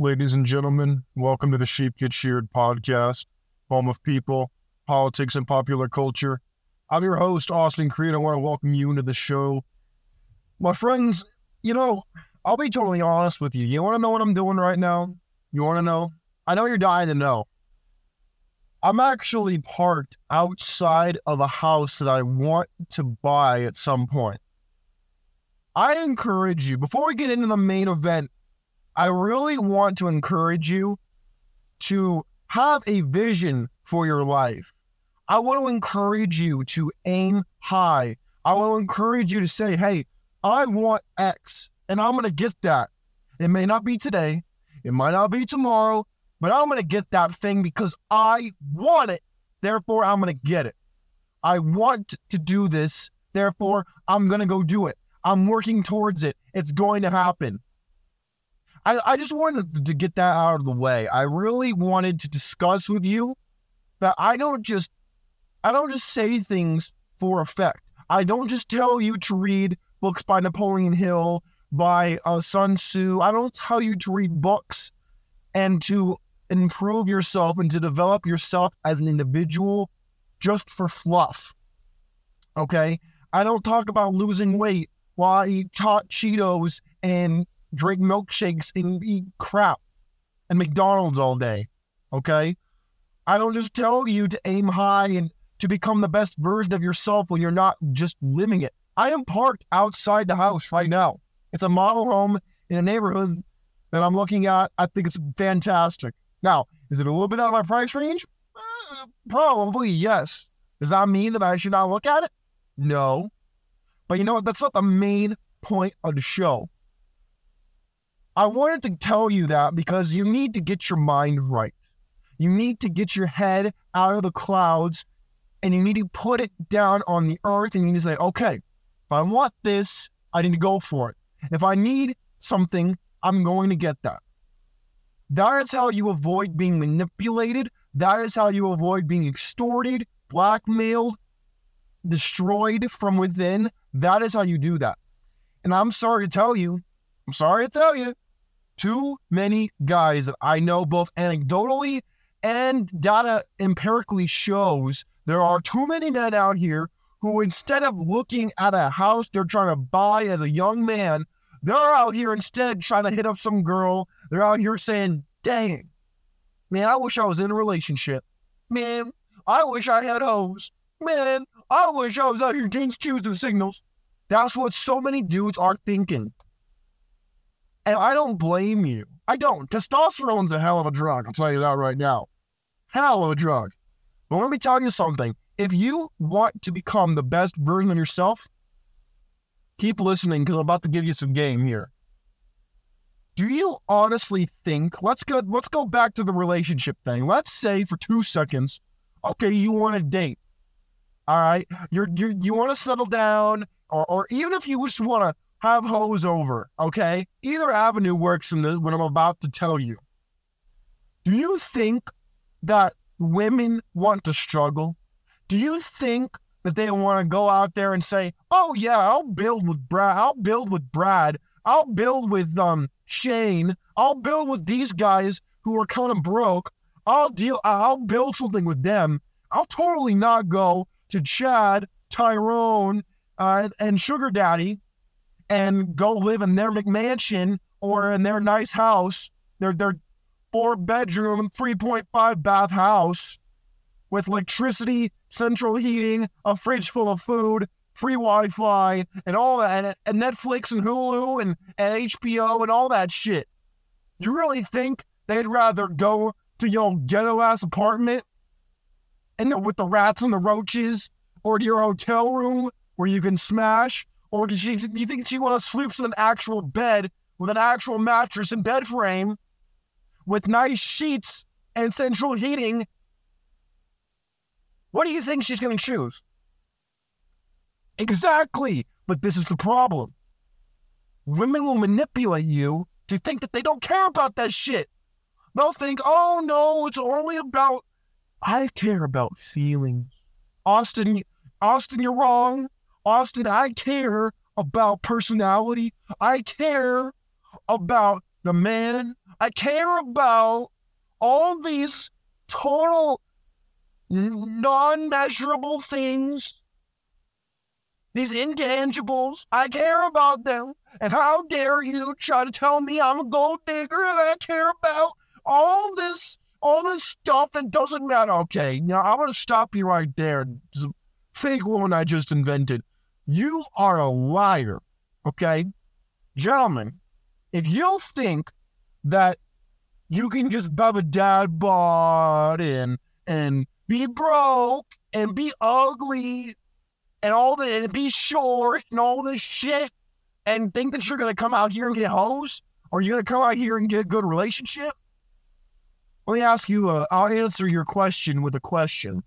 ladies and gentlemen. Welcome to the Sheep Get Sheared podcast, home of people, politics, and popular culture. I'm your host, Austin Creed. I want to welcome you into the show. My friends, you know, I'll be totally honest with you. You want to know what I'm doing right now? You want to know? I know you're dying to know. I'm actually parked outside of a house that I want to buy at some point. I encourage you, before we get into the main event, I really want to encourage you to have a vision for your life. I want to encourage you to aim high. I want to encourage you to say, hey, I want X and I'm going to get that. It may not be today, it might not be tomorrow, but I'm going to get that thing because I want it. Therefore, I'm going to get it. I want to do this. Therefore, I'm going to go do it. I'm working towards it. It's going to happen. I, I just wanted to get that out of the way. I really wanted to discuss with you that I don't just I don't just say things for effect. I don't just tell you to read books by Napoleon Hill, by uh, Sun Tzu. I don't tell you to read books and to improve yourself and to develop yourself as an individual just for fluff. Okay? I don't talk about losing weight while I eat hot Cheetos and drink milkshakes and eat crap and McDonald's all day. Okay? I don't just tell you to aim high and to become the best version of yourself when you're not just living it. I am parked outside the house right now. It's a model home in a neighborhood that I'm looking at. I think it's fantastic. Now, is it a little bit out of my price range? Uh, probably, yes. Does that mean that I should not look at it? No. But you know what? That's not the main point of the show. I wanted to tell you that because you need to get your mind right. You need to get your head out of the clouds and you need to put it down on the earth and you need to say, okay, if I want this, I need to go for it. If I need something, I'm going to get that. That is how you avoid being manipulated. That is how you avoid being extorted, blackmailed, destroyed from within. That is how you do that. And I'm sorry to tell you, I'm sorry to tell you, too many guys that I know both anecdotally and data empirically shows there are too many men out here who, instead of looking at a house they're trying to buy as a young man, they're out here instead trying to hit up some girl. They're out here saying, dang, man, I wish I was in a relationship. Man, I wish I had hoes. Man, I wish I was out here getting choosing signals. That's what so many dudes are thinking. And I don't blame you. I don't. Testosterone's a hell of a drug. I'll tell you that right now. Hell of a drug. But let me tell you something. If you want to become the best version of yourself, keep listening because I'm about to give you some game here. Do you honestly think let's go let's go back to the relationship thing. Let's say for two seconds, okay, you want to date. All right. You're you you want to settle down, or or even if you just want to have hoes over, okay? Either avenue works in the what I'm about to tell you. Do you think that women want to struggle? Do you think that they want to go out there and say, "Oh yeah, I'll build with Brad. I'll build with Brad. I'll build with um Shane. I'll build with these guys who are kind of broke. I'll deal. I'll build something with them. I'll totally not go to Chad, Tyrone, uh, and Sugar Daddy, and go live in their McMansion or in their nice house, their their four bedroom, three point five bath house." with electricity, central heating, a fridge full of food, free Wi-Fi, and all that, and, and Netflix and Hulu and, and HBO and all that shit. You really think they'd rather go to your ghetto ass apartment and with the rats and the roaches, or to your hotel room where you can smash, or does she? Do you think she want to sleep in an actual bed with an actual mattress and bed frame, with nice sheets and central heating what do you think she's going to choose? Exactly. But this is the problem. Women will manipulate you to think that they don't care about that shit. They'll think, oh no, it's only about, I care about feelings. Austin, Austin, you're wrong. Austin, I care about personality. I care about the man I care about all these total non measurable things, these intangibles. I care about them. And how dare you try to tell me I'm a gold digger and I care about all this all this stuff that doesn't matter. Okay, now I'm gonna stop you right there. Fake woman I just invented. You are a liar. Okay? Gentlemen, if you think that you can just have a dad bod and and be broke and be ugly and all the and be short and all this shit and think that you're gonna come out here and get hoes or you're gonna come out here and get a good relationship. Let me ask you. Uh, I'll answer your question with a question.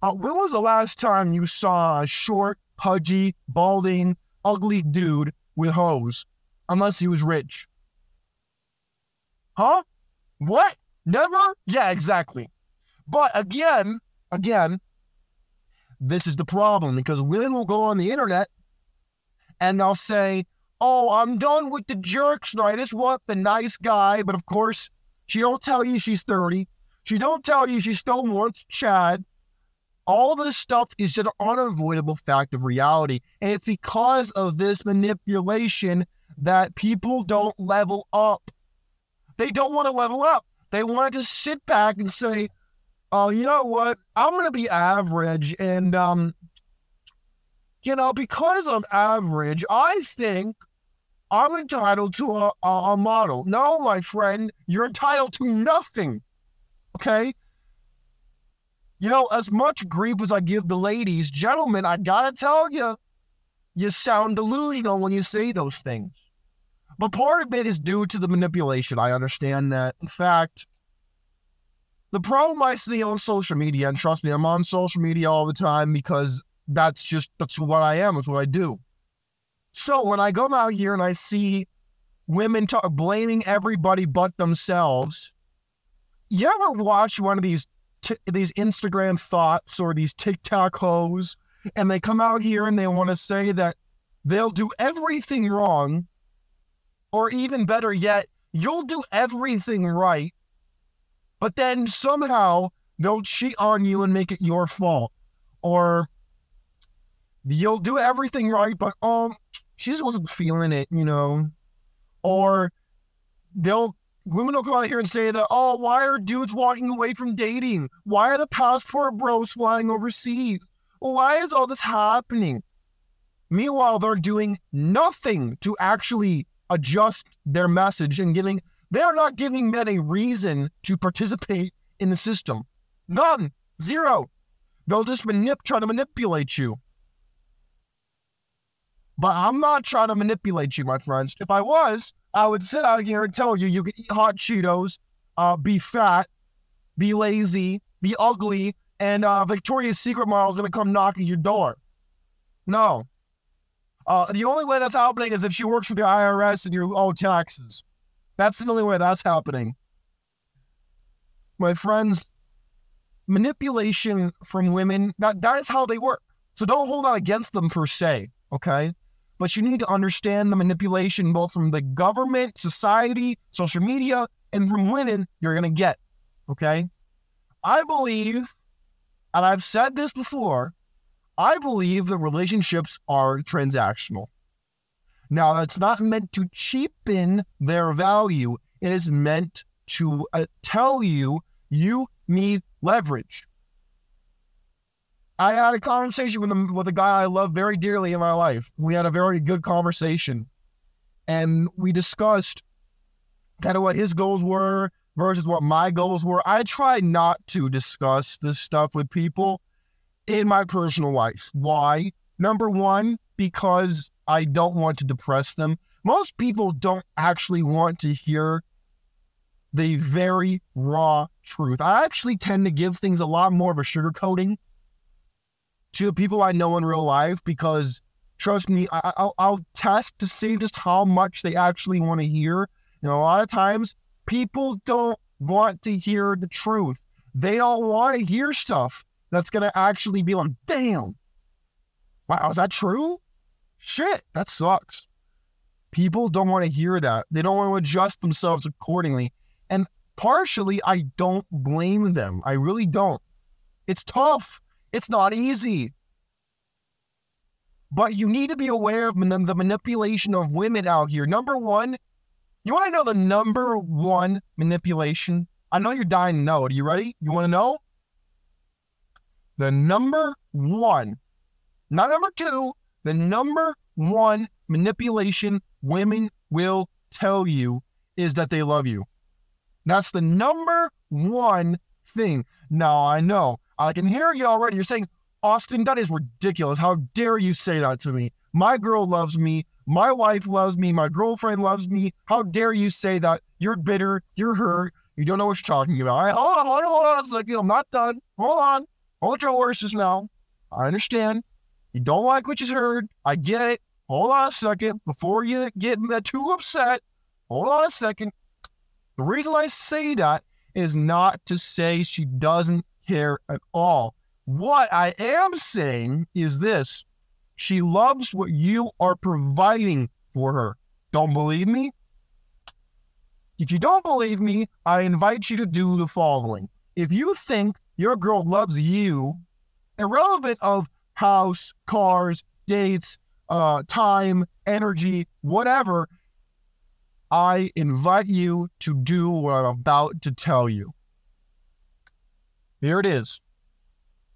Uh, when was the last time you saw a short, pudgy, balding, ugly dude with hoes? Unless he was rich. Huh? What? Never? Yeah, exactly. But again, again, this is the problem because women will go on the internet and they'll say, Oh, I'm done with the jerks now. I just want the nice guy. But of course, she don't tell you she's 30. She don't tell you she still wants Chad. All this stuff is an unavoidable fact of reality. And it's because of this manipulation that people don't level up. They don't want to level up. They want to just sit back and say, oh, you know what? I'm going to be average. And, um, you know, because I'm average, I think I'm entitled to a, a, a model. No, my friend, you're entitled to nothing. Okay? You know, as much grief as I give the ladies, gentlemen, I gotta tell you, you sound delusional when you say those things. But part of it is due to the manipulation. I understand that. In fact, the problem I see on social media, and trust me, I'm on social media all the time because that's just that's what I am. It's what I do. So when I go out here and I see women talk, blaming everybody but themselves, you ever watch one of these t- these Instagram thoughts or these TikTok hoes, and they come out here and they want to say that they'll do everything wrong, or even better yet, you'll do everything right but then somehow they'll cheat on you and make it your fault. Or you'll do everything right, but um, she just wasn't feeling it, you know. Or they'll women will come out here and say that, oh, why are dudes walking away from dating? Why are the passport bros flying overseas? Why is all this happening? Meanwhile, they're doing nothing to actually adjust their message and giving they're not giving men a reason to participate in the system. None. Zero. They'll just manip- try to manipulate you. But I'm not trying to manipulate you, my friends. If I was, I would sit out here and tell you you can eat hot Cheetos, uh, be fat, be lazy, be ugly, and uh, Victoria's Secret model is going to come knocking your door. No. Uh, the only way that's happening is if she works for the IRS and you owe taxes. That's the only way that's happening. My friends, manipulation from women, that, that is how they work. So don't hold that against them per se, okay? But you need to understand the manipulation both from the government, society, social media, and from women you're going to get, okay? I believe, and I've said this before, I believe that relationships are transactional. Now, that's not meant to cheapen their value. It is meant to uh, tell you you need leverage. I had a conversation with with a guy I love very dearly in my life. We had a very good conversation, and we discussed kind of what his goals were versus what my goals were. I try not to discuss this stuff with people in my personal life. Why? Number one, because I don't want to depress them. Most people don't actually want to hear the very raw truth. I actually tend to give things a lot more of a sugar coating to the people I know in real life because trust me, I, will I'll test to see just how much they actually want to hear. You know, a lot of times people don't want to hear the truth. They don't want to hear stuff that's going to actually be like, damn, wow, is that true? Shit, that sucks. People don't want to hear that. They don't want to adjust themselves accordingly. And partially, I don't blame them. I really don't. It's tough, it's not easy. But you need to be aware of the manipulation of women out here. Number one, you want to know the number one manipulation? I know you're dying to know. Are you ready? You want to know? The number one, not number two, the number one manipulation women will tell you is that they love you. That's the number one thing. Now, I know I can hear you already. You're saying, Austin, that is ridiculous. How dare you say that to me? My girl loves me. My wife loves me. My girlfriend loves me. How dare you say that? You're bitter. You're hurt. You don't know what you're talking about. Hold on, hold on, hold on a second. I'm not done. Hold on. Hold your horses now. I understand. You don't like what you heard. I get it. Hold on a second. Before you get too upset, hold on a second. The reason I say that is not to say she doesn't care at all. What I am saying is this she loves what you are providing for her. Don't believe me? If you don't believe me, I invite you to do the following. If you think your girl loves you, irrelevant of house, cars, dates, uh, time, energy, whatever, I invite you to do what I'm about to tell you. Here it is.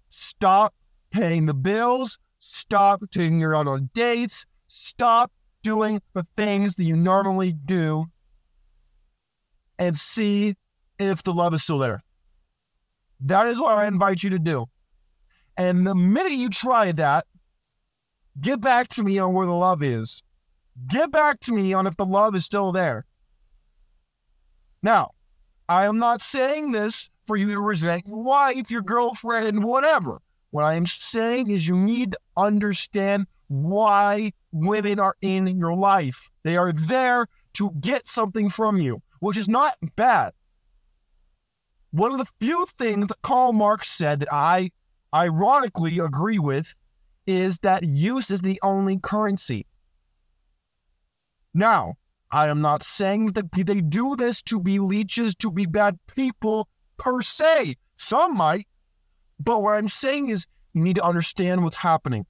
Stop paying the bills. Stop taking her out on dates. Stop doing the things that you normally do and see if the love is still there. That is what I invite you to do. And the minute you try that, get back to me on where the love is. Get back to me on if the love is still there. Now, I am not saying this for you to resent your wife, your girlfriend, whatever. What I am saying is you need to understand why women are in your life. They are there to get something from you, which is not bad. One of the few things that Karl Marx said that I ironically agree with is that use is the only currency. Now, I am not saying that they do this to be leeches, to be bad people per se. Some might. But what I'm saying is you need to understand what's happening.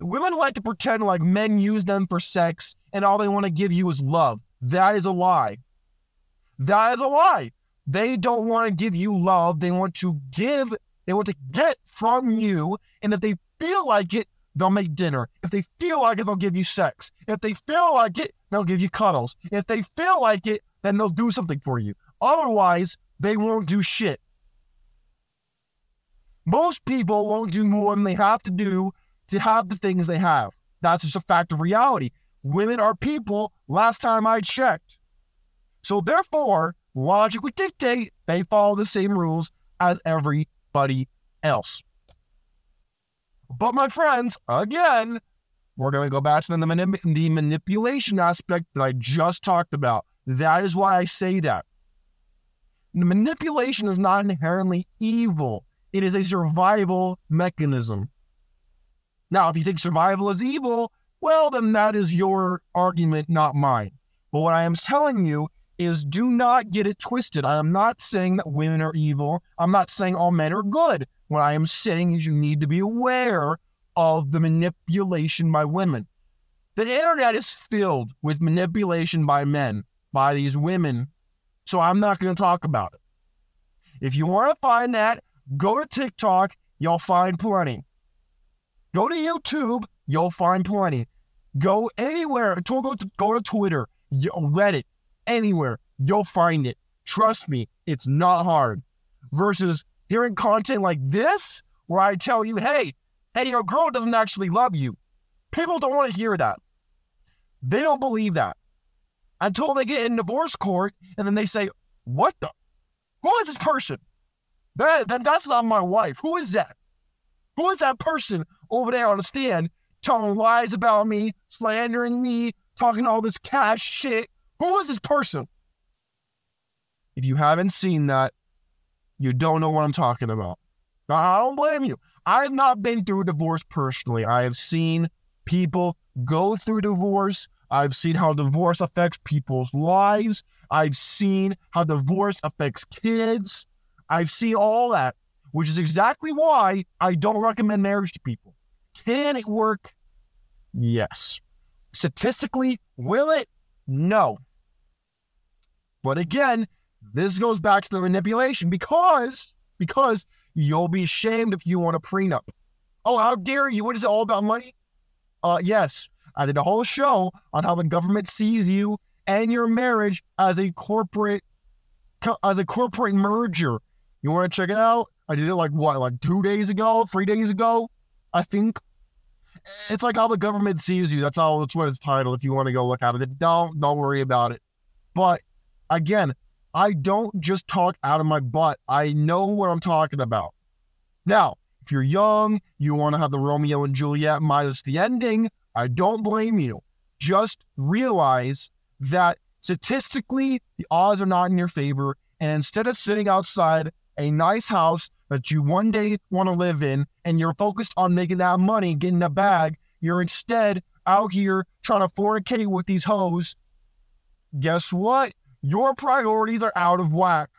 Women like to pretend like men use them for sex and all they want to give you is love. That is a lie. That is a lie. They don't want to give you love. They want to give, they want to get from you. And if they feel like it, they'll make dinner. If they feel like it, they'll give you sex. If they feel like it, they'll give you cuddles. If they feel like it, then they'll do something for you. Otherwise, they won't do shit. Most people won't do more than they have to do to have the things they have. That's just a fact of reality. Women are people, last time I checked. So, therefore, logic would dictate they follow the same rules as everybody else. But, my friends, again, we're going to go back to the, manip- the manipulation aspect that I just talked about. That is why I say that. Manipulation is not inherently evil, it is a survival mechanism. Now, if you think survival is evil, well, then that is your argument, not mine. But what I am telling you is do not get it twisted. I am not saying that women are evil. I'm not saying all men are good. What I am saying is you need to be aware of the manipulation by women. The internet is filled with manipulation by men, by these women. So I'm not going to talk about it. If you want to find that, go to TikTok, you'll find plenty. Go to YouTube, you'll find plenty. Go anywhere, go to, go to Twitter, Reddit, anywhere, you'll find it. Trust me, it's not hard. Versus hearing content like this, where I tell you, hey, hey, your girl doesn't actually love you. People don't want to hear that. They don't believe that until they get in divorce court and then they say, what the? Who is this person? That, that That's not my wife. Who is that? Who is that person over there on the stand telling lies about me, slandering me, talking all this cash shit? Who is this person? If you haven't seen that, you don't know what I'm talking about. I don't blame you. I've not been through a divorce personally. I have seen people go through divorce, I've seen how divorce affects people's lives. I've seen how divorce affects kids. I've seen all that, which is exactly why I don't recommend marriage to people. Can it work? Yes. Statistically, will it? No. But again, this goes back to the manipulation because because you'll be shamed if you want a prenup. Oh, how dare you? What is it all about money? Uh yes. I did a whole show on how the government sees you and your marriage as a corporate as a corporate merger. You want to check it out? I did it like what, like two days ago, three days ago, I think. It's like how the government sees you. That's all. That's what it's titled. If you want to go look at it, don't don't worry about it. But again, I don't just talk out of my butt. I know what I'm talking about. Now, if you're young, you want to have the Romeo and Juliet minus the ending, I don't blame you. Just realize that statistically, the odds are not in your favor. And instead of sitting outside a nice house that you one day want to live in and you're focused on making that money, getting a bag, you're instead out here trying to fornicate with these hoes. Guess what? Your priorities are out of whack.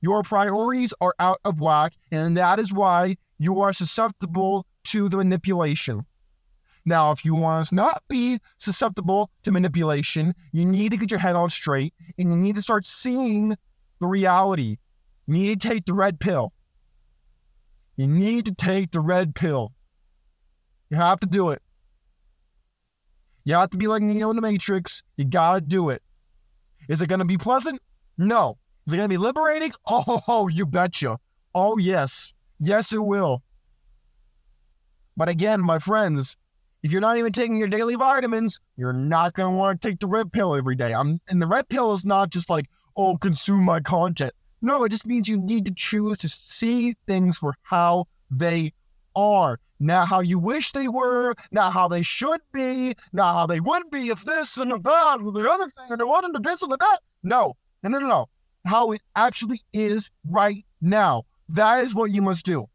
Your priorities are out of whack, and that is why you are susceptible to the manipulation. Now, if you want to not be susceptible to manipulation, you need to get your head on straight and you need to start seeing the reality. You need to take the red pill. You need to take the red pill. You have to do it. You have to be like Neo in the Matrix. You gotta do it. Is it gonna be pleasant? No. Is it gonna be liberating? Oh, you betcha. Oh, yes. Yes, it will. But again, my friends, if you're not even taking your daily vitamins, you're not going to want to take the red pill every day. I'm, and the red pill is not just like, oh, consume my content. No, it just means you need to choose to see things for how they are. Not how you wish they were, not how they should be, not how they would be if this and that and the other thing and the one and the this and the that. No, no, no, no, no. How it actually is right now. That is what you must do.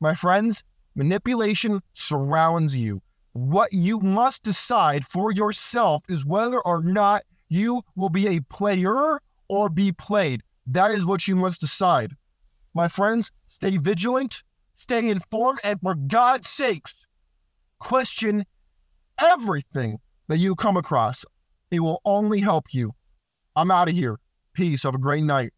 My friends, manipulation surrounds you. What you must decide for yourself is whether or not you will be a player or be played. That is what you must decide. My friends, stay vigilant, stay informed, and for God's sakes, question everything that you come across. It will only help you. I'm out of here. Peace. Have a great night.